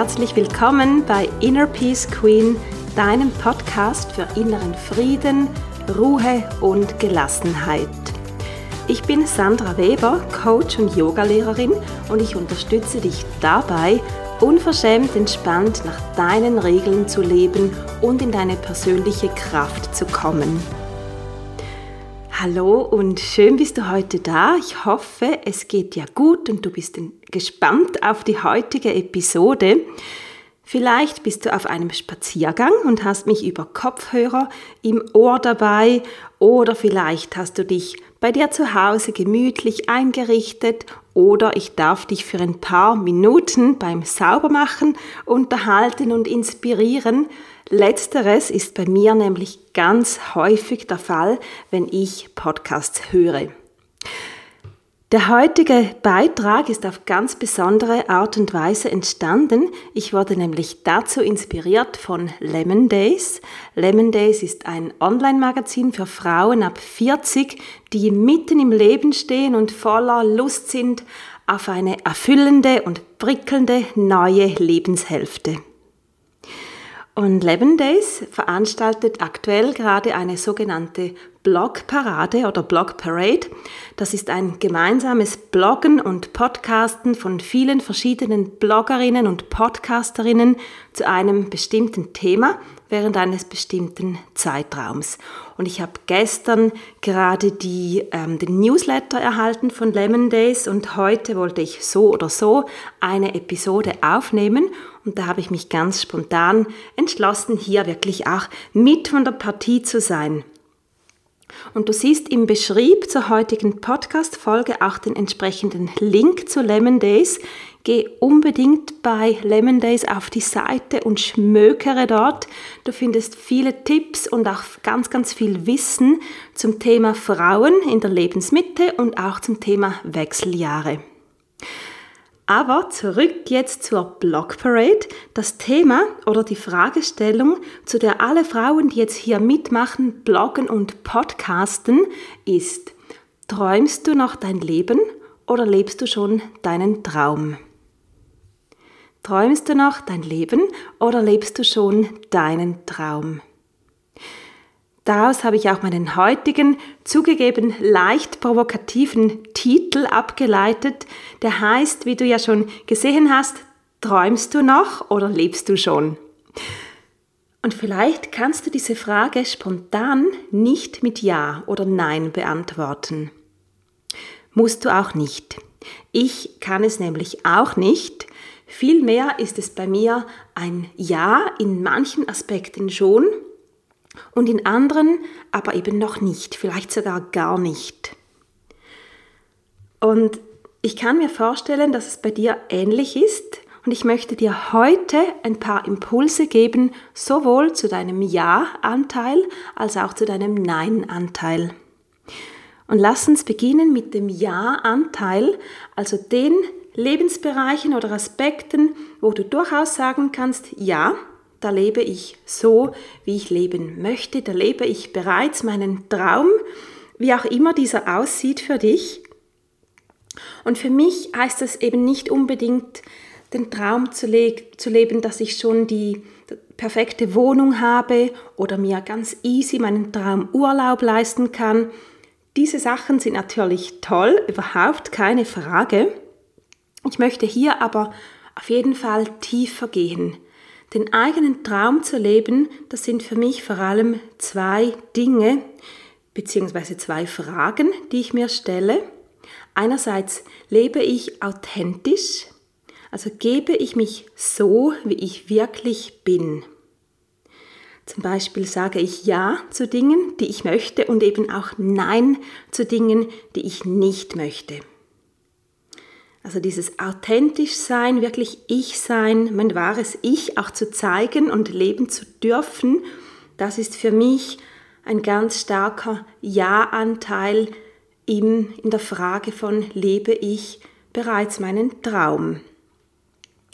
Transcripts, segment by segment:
herzlich willkommen bei Inner Peace Queen, deinem Podcast für inneren Frieden, Ruhe und Gelassenheit. Ich bin Sandra Weber, Coach und Yogalehrerin und ich unterstütze dich dabei, unverschämt entspannt nach deinen Regeln zu leben und in deine persönliche Kraft zu kommen. Hallo und schön bist du heute da. Ich hoffe, es geht dir gut und du bist gespannt auf die heutige Episode. Vielleicht bist du auf einem Spaziergang und hast mich über Kopfhörer im Ohr dabei oder vielleicht hast du dich bei dir zu Hause gemütlich eingerichtet oder ich darf dich für ein paar Minuten beim Saubermachen unterhalten und inspirieren. Letzteres ist bei mir nämlich ganz häufig der Fall, wenn ich Podcasts höre. Der heutige Beitrag ist auf ganz besondere Art und Weise entstanden. Ich wurde nämlich dazu inspiriert von Lemon Days. Lemon Days ist ein Online-Magazin für Frauen ab 40, die mitten im Leben stehen und voller Lust sind auf eine erfüllende und prickelnde neue Lebenshälfte. Und Lemon Days veranstaltet aktuell gerade eine sogenannte Blogparade oder Blog Parade. Das ist ein gemeinsames Bloggen und Podcasten von vielen verschiedenen Bloggerinnen und Podcasterinnen zu einem bestimmten Thema während eines bestimmten Zeitraums. Und ich habe gestern gerade die, ähm, den Newsletter erhalten von Lemon Days und heute wollte ich so oder so eine Episode aufnehmen und da habe ich mich ganz spontan entschlossen, hier wirklich auch mit von der Partie zu sein. Und du siehst im Beschrieb zur heutigen Podcast-Folge auch den entsprechenden Link zu Lemon Days. Geh unbedingt bei Lemon Days auf die Seite und schmökere dort. Du findest viele Tipps und auch ganz, ganz viel Wissen zum Thema Frauen in der Lebensmitte und auch zum Thema Wechseljahre. Aber zurück jetzt zur Blog Parade. Das Thema oder die Fragestellung, zu der alle Frauen, die jetzt hier mitmachen, bloggen und podcasten, ist, träumst du noch dein Leben oder lebst du schon deinen Traum? Träumst du noch dein Leben oder lebst du schon deinen Traum? Daraus habe ich auch meinen heutigen, zugegeben leicht provokativen Titel abgeleitet, der heißt, wie du ja schon gesehen hast, träumst du noch oder lebst du schon? Und vielleicht kannst du diese Frage spontan nicht mit Ja oder Nein beantworten. Musst du auch nicht. Ich kann es nämlich auch nicht, Vielmehr ist es bei mir ein Ja in manchen Aspekten schon und in anderen aber eben noch nicht, vielleicht sogar gar nicht. Und ich kann mir vorstellen, dass es bei dir ähnlich ist und ich möchte dir heute ein paar Impulse geben, sowohl zu deinem Ja-Anteil als auch zu deinem Nein-Anteil. Und lass uns beginnen mit dem Ja-Anteil, also den Lebensbereichen oder Aspekten, wo du durchaus sagen kannst, ja, da lebe ich so, wie ich leben möchte, da lebe ich bereits meinen Traum, wie auch immer dieser aussieht für dich. Und für mich heißt das eben nicht unbedingt, den Traum zu, le zu leben, dass ich schon die perfekte Wohnung habe oder mir ganz easy meinen Traumurlaub leisten kann. Diese Sachen sind natürlich toll, überhaupt keine Frage. Ich möchte hier aber auf jeden Fall tiefer gehen. Den eigenen Traum zu leben, das sind für mich vor allem zwei Dinge beziehungsweise zwei Fragen, die ich mir stelle. Einerseits lebe ich authentisch, also gebe ich mich so, wie ich wirklich bin. Zum Beispiel sage ich Ja zu Dingen, die ich möchte und eben auch Nein zu Dingen, die ich nicht möchte. Also dieses authentisch sein, wirklich ich sein, mein wahres Ich auch zu zeigen und leben zu dürfen, das ist für mich ein ganz starker Ja-Anteil in, in der Frage von lebe ich bereits meinen Traum.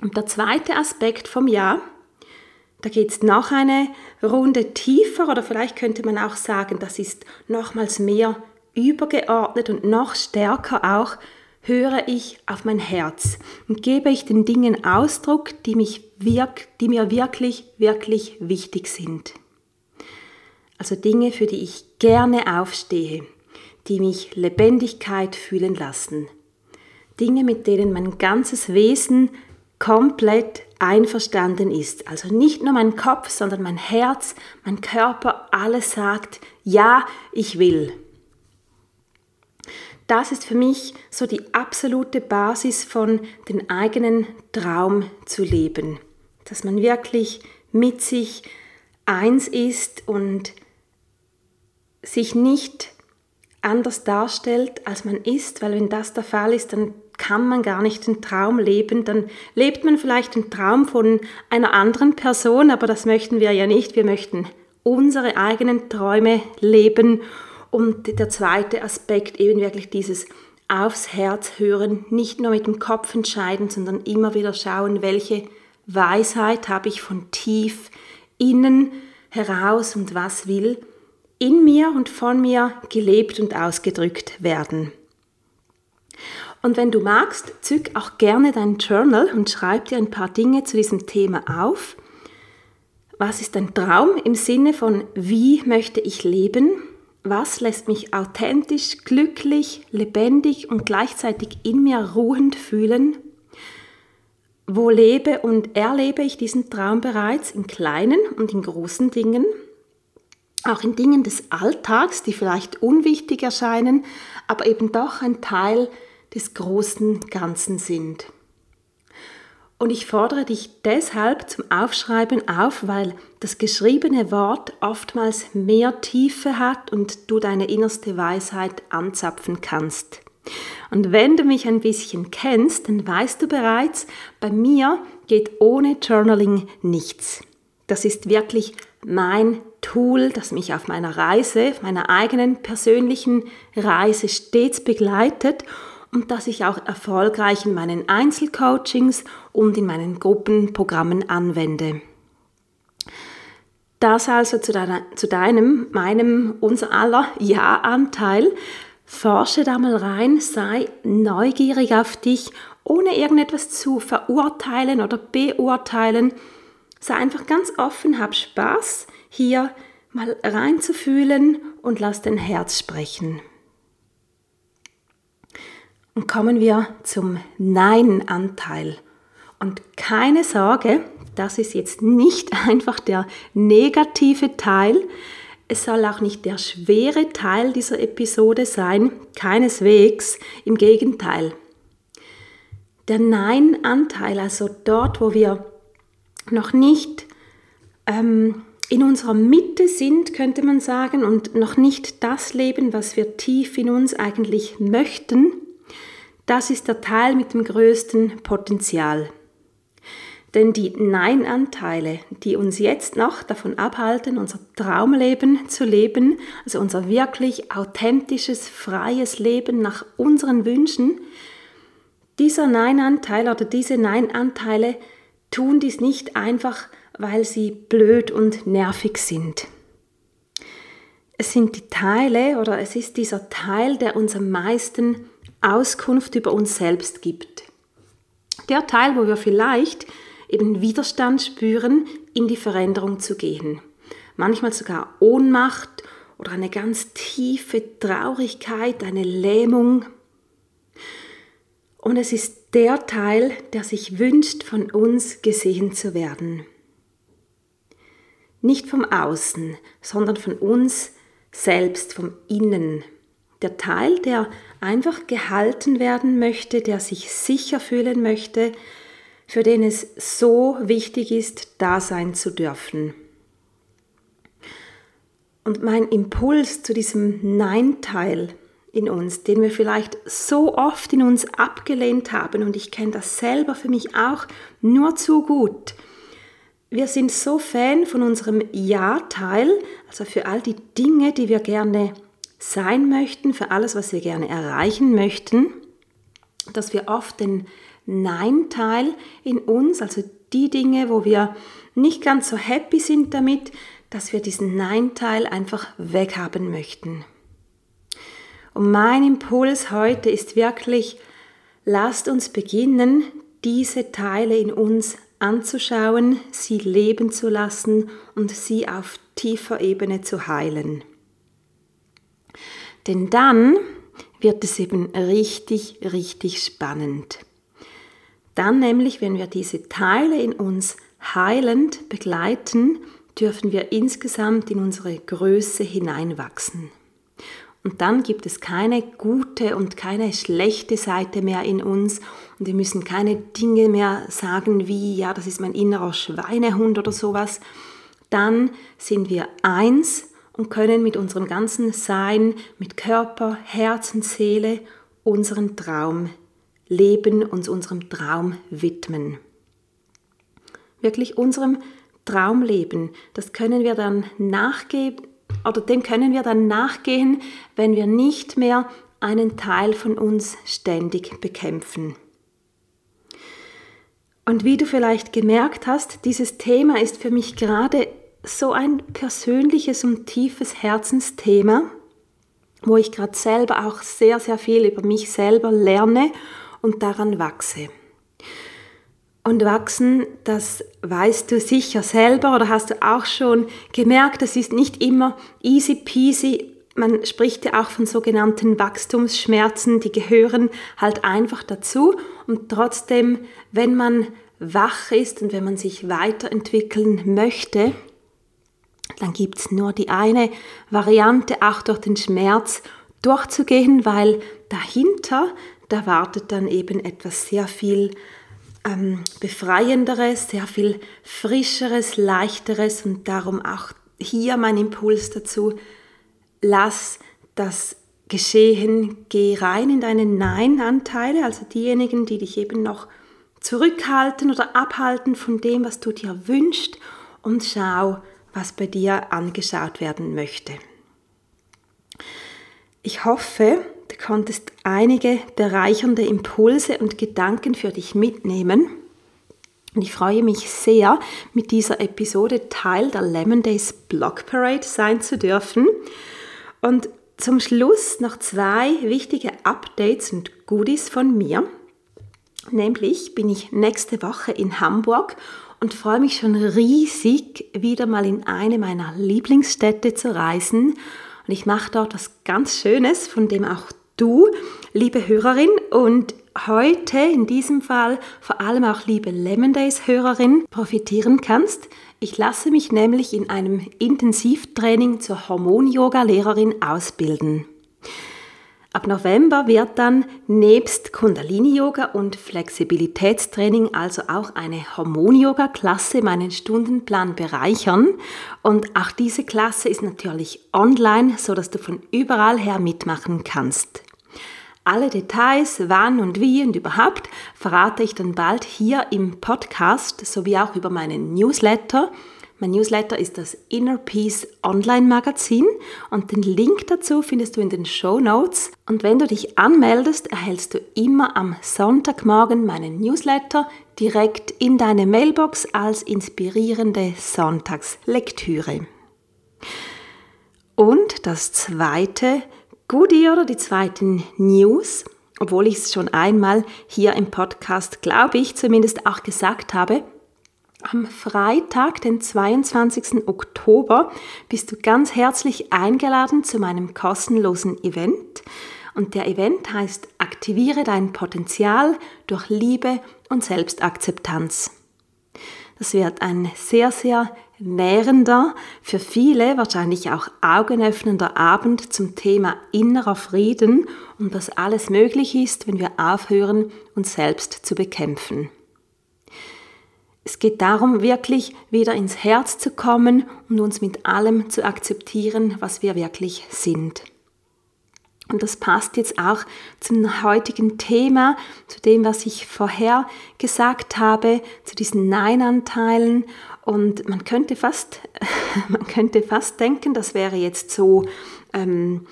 Und der zweite Aspekt vom Ja, da geht es noch eine Runde tiefer oder vielleicht könnte man auch sagen, das ist nochmals mehr übergeordnet und noch stärker auch höre ich auf mein Herz und gebe ich den Dingen Ausdruck, die mich wirk die mir wirklich, wirklich wichtig sind. Also Dinge, für die ich gerne aufstehe, die mich Lebendigkeit fühlen lassen. Dinge, mit denen mein ganzes Wesen komplett einverstanden ist. Also nicht nur mein Kopf, sondern mein Herz, mein Körper, alles sagt, ja, ich will. Das ist für mich so die absolute Basis von den eigenen Traum zu leben. Dass man wirklich mit sich eins ist und sich nicht anders darstellt, als man ist, weil wenn das der Fall ist, dann kann man gar nicht den Traum leben, dann lebt man vielleicht den Traum von einer anderen Person, aber das möchten wir ja nicht. Wir möchten unsere eigenen Träume leben. Und der zweite Aspekt eben wirklich dieses aufs Herz hören, nicht nur mit dem Kopf entscheiden, sondern immer wieder schauen, welche Weisheit habe ich von tief innen heraus und was will in mir und von mir gelebt und ausgedrückt werden. Und wenn du magst, zück auch gerne dein Journal und schreib dir ein paar Dinge zu diesem Thema auf. Was ist dein Traum im Sinne von, wie möchte ich leben? Was lässt mich authentisch, glücklich, lebendig und gleichzeitig in mir ruhend fühlen? Wo lebe und erlebe ich diesen Traum bereits in kleinen und in großen Dingen? Auch in Dingen des Alltags, die vielleicht unwichtig erscheinen, aber eben doch ein Teil des großen Ganzen sind. Und ich fordere dich deshalb zum Aufschreiben auf, weil das geschriebene Wort oftmals mehr Tiefe hat und du deine innerste Weisheit anzapfen kannst. Und wenn du mich ein bisschen kennst, dann weißt du bereits, bei mir geht ohne Journaling nichts. Das ist wirklich mein Tool, das mich auf meiner Reise, meiner eigenen persönlichen Reise stets begleitet und das ich auch erfolgreich in meinen Einzelcoachings und in meinen Gruppenprogrammen anwende. Das also zu, deiner, zu deinem, meinem, unser aller Ja-Anteil. Forsche da mal rein, sei neugierig auf dich, ohne irgendetwas zu verurteilen oder beurteilen. Sei einfach ganz offen, hab Spaß, hier mal reinzufühlen und lass dein Herz sprechen. Und kommen wir zum Nein-Anteil. Und keine Sorge, das ist jetzt nicht einfach der negative Teil. Es soll auch nicht der schwere Teil dieser Episode sein, keineswegs, im Gegenteil. Der Nein-Anteil, also dort, wo wir noch nicht ähm, in unserer Mitte sind, könnte man sagen, und noch nicht das leben, was wir tief in uns eigentlich möchten, das ist der Teil mit dem größten Potenzial. Denn die Nein-Anteile, die uns jetzt noch davon abhalten, unser Traumleben zu leben, also unser wirklich authentisches, freies Leben nach unseren Wünschen, dieser Nein-Anteil oder diese Nein-Anteile tun dies nicht einfach, weil sie blöd und nervig sind. Es sind die Teile oder es ist dieser Teil, der uns am meisten Auskunft über uns selbst gibt. Der Teil, wo wir vielleicht eben Widerstand spüren, in die Veränderung zu gehen. Manchmal sogar Ohnmacht oder eine ganz tiefe Traurigkeit, eine Lähmung. Und es ist der Teil, der sich wünscht, von uns gesehen zu werden. Nicht vom Außen, sondern von uns selbst, vom Innen. Der Teil, der einfach gehalten werden möchte, der sich sicher fühlen möchte, für den es so wichtig ist, da sein zu dürfen. Und mein Impuls zu diesem Nein-Teil in uns, den wir vielleicht so oft in uns abgelehnt haben. Und ich kenne das selber für mich auch nur zu gut. Wir sind so Fan von unserem Ja-Teil, also für all die Dinge, die wir gerne sein möchten, für alles, was wir gerne erreichen möchten, dass wir oft den Nein-Teil in uns, also die Dinge, wo wir nicht ganz so happy sind damit, dass wir diesen Nein-Teil einfach weghaben möchten. Und mein Impuls heute ist wirklich, lasst uns beginnen, diese Teile in uns anzuschauen, sie leben zu lassen und sie auf tiefer Ebene zu heilen. Denn dann wird es eben richtig, richtig spannend. Dann nämlich, wenn wir diese Teile in uns heilend begleiten, dürfen wir insgesamt in unsere Größe hineinwachsen. Und dann gibt es keine gute und keine schlechte Seite mehr in uns und wir müssen keine Dinge mehr sagen wie, ja, das ist mein innerer Schweinehund oder sowas. Dann sind wir eins und können mit unserem ganzen Sein, mit Körper, Herz und Seele unseren Traum leben, uns unserem Traum widmen. Wirklich unserem Traum leben, das können wir dann nachgehen oder dem können wir dann nachgehen, wenn wir nicht mehr einen Teil von uns ständig bekämpfen. Und wie du vielleicht gemerkt hast, dieses Thema ist für mich gerade so ein persönliches und tiefes Herzensthema, wo ich gerade selber auch sehr, sehr viel über mich selber lerne und daran wachse. Und wachsen, das weißt du sicher selber oder hast du auch schon gemerkt, das ist nicht immer easy peasy. Man spricht ja auch von sogenannten Wachstumsschmerzen, die gehören halt einfach dazu. Und trotzdem, wenn man wach ist und wenn man sich weiterentwickeln möchte, dann gibt es nur die eine Variante, auch durch den Schmerz durchzugehen, weil dahinter, da wartet dann eben etwas sehr viel ähm, befreienderes, sehr viel frischeres, leichteres und darum auch hier mein Impuls dazu, lass das geschehen, geh rein in deine Nein-Anteile, also diejenigen, die dich eben noch zurückhalten oder abhalten von dem, was du dir wünschst und schau, was bei dir angeschaut werden möchte. Ich hoffe, du konntest einige bereichernde Impulse und Gedanken für dich mitnehmen. Und ich freue mich sehr, mit dieser Episode Teil der Lemon Days Blog Parade sein zu dürfen. Und zum Schluss noch zwei wichtige Updates und Goodies von mir. Nämlich bin ich nächste Woche in Hamburg und freue mich schon riesig, wieder mal in eine meiner Lieblingsstädte zu reisen. Und ich mache dort was ganz Schönes, von dem auch du, liebe Hörerin, und heute in diesem Fall vor allem auch liebe Lemon Days Hörerin profitieren kannst. Ich lasse mich nämlich in einem Intensivtraining zur Hormon-Yoga-Lehrerin ausbilden. Ab November wird dann nebst Kundalini-Yoga und Flexibilitätstraining also auch eine Hormon-Yoga-Klasse meinen Stundenplan bereichern. Und auch diese Klasse ist natürlich online, so dass du von überall her mitmachen kannst. Alle Details, wann und wie und überhaupt verrate ich dann bald hier im Podcast sowie auch über meinen Newsletter mein Newsletter ist das Inner Peace Online Magazin und den Link dazu findest du in den Show Notes. Und wenn du dich anmeldest, erhältst du immer am Sonntagmorgen meinen Newsletter direkt in deine Mailbox als inspirierende Sonntagslektüre. Und das zweite Goodie oder die zweiten News, obwohl ich es schon einmal hier im Podcast, glaube ich, zumindest auch gesagt habe, am Freitag, den 22. Oktober, bist du ganz herzlich eingeladen zu meinem kostenlosen Event. Und der Event heißt Aktiviere dein Potenzial durch Liebe und Selbstakzeptanz. Das wird ein sehr, sehr nährender, für viele wahrscheinlich auch augenöffnender Abend zum Thema innerer Frieden und dass alles möglich ist, wenn wir aufhören, uns selbst zu bekämpfen. Es geht darum, wirklich wieder ins Herz zu kommen und uns mit allem zu akzeptieren, was wir wirklich sind. Und das passt jetzt auch zum heutigen Thema, zu dem, was ich vorher gesagt habe, zu diesen Nein-Anteilen. Und man könnte fast, man könnte fast denken, das wäre jetzt so ähm,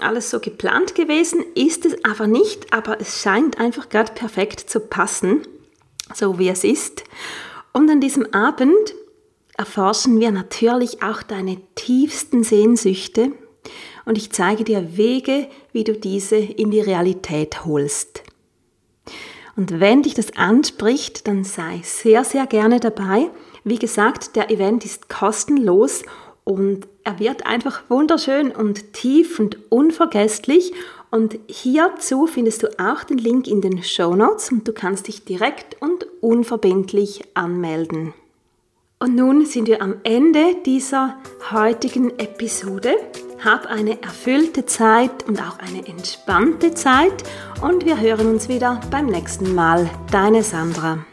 alles so geplant gewesen, ist es aber nicht, aber es scheint einfach gerade perfekt zu passen so wie es ist. Und an diesem Abend erforschen wir natürlich auch deine tiefsten Sehnsüchte und ich zeige dir Wege, wie du diese in die Realität holst. Und wenn dich das anspricht, dann sei sehr, sehr gerne dabei. Wie gesagt, der Event ist kostenlos und er wird einfach wunderschön und tief und unvergesslich. Und hierzu findest du auch den Link in den Show Notes und du kannst dich direkt und unverbindlich anmelden. Und nun sind wir am Ende dieser heutigen Episode. Hab eine erfüllte Zeit und auch eine entspannte Zeit und wir hören uns wieder beim nächsten Mal. Deine Sandra.